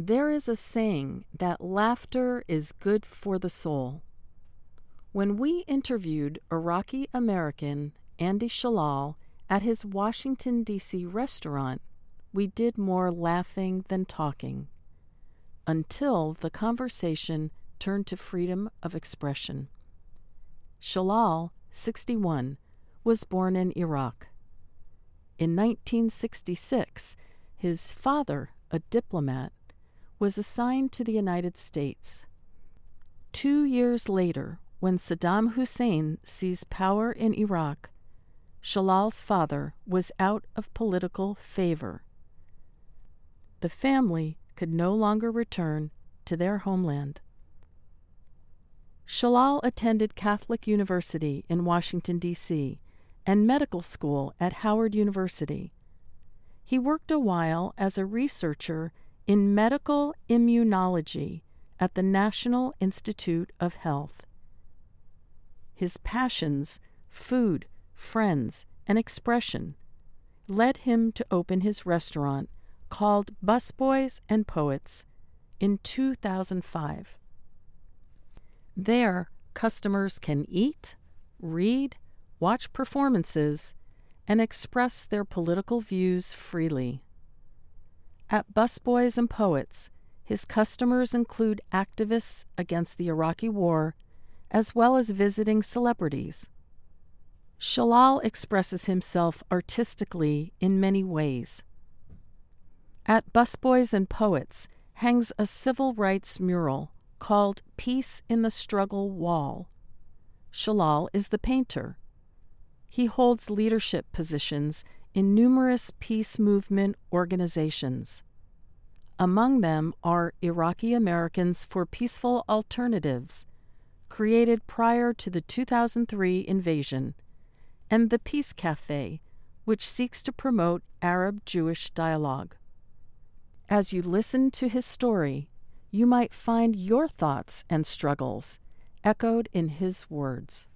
There is a saying that laughter is good for the soul. When we interviewed Iraqi American Andy Shallal at his Washington, D.C. restaurant, we did more laughing than talking until the conversation turned to freedom of expression. Shallal, 61, was born in Iraq. In 1966, his father, a diplomat, was assigned to the United States. Two years later, when Saddam Hussein seized power in Iraq, Shallal's father was out of political favor. The family could no longer return to their homeland. Shallal attended Catholic University in Washington, D.C., and medical school at Howard University. He worked a while as a researcher in medical immunology at the National Institute of Health. His passions, food, friends, and expression led him to open his restaurant called Busboys and Poets in 2005. There, customers can eat, read, watch performances, and express their political views freely. At Busboys and Poets, his customers include activists against the Iraqi war, as well as visiting celebrities. Shallal expresses himself artistically in many ways. At Busboys and Poets hangs a civil rights mural called Peace in the Struggle Wall. Shallal is the painter. He holds leadership positions in numerous peace movement organizations. Among them are Iraqi Americans for Peaceful Alternatives, created prior to the 2003 invasion, and the Peace Cafe, which seeks to promote Arab Jewish dialogue. As you listen to his story, you might find your thoughts and struggles echoed in his words.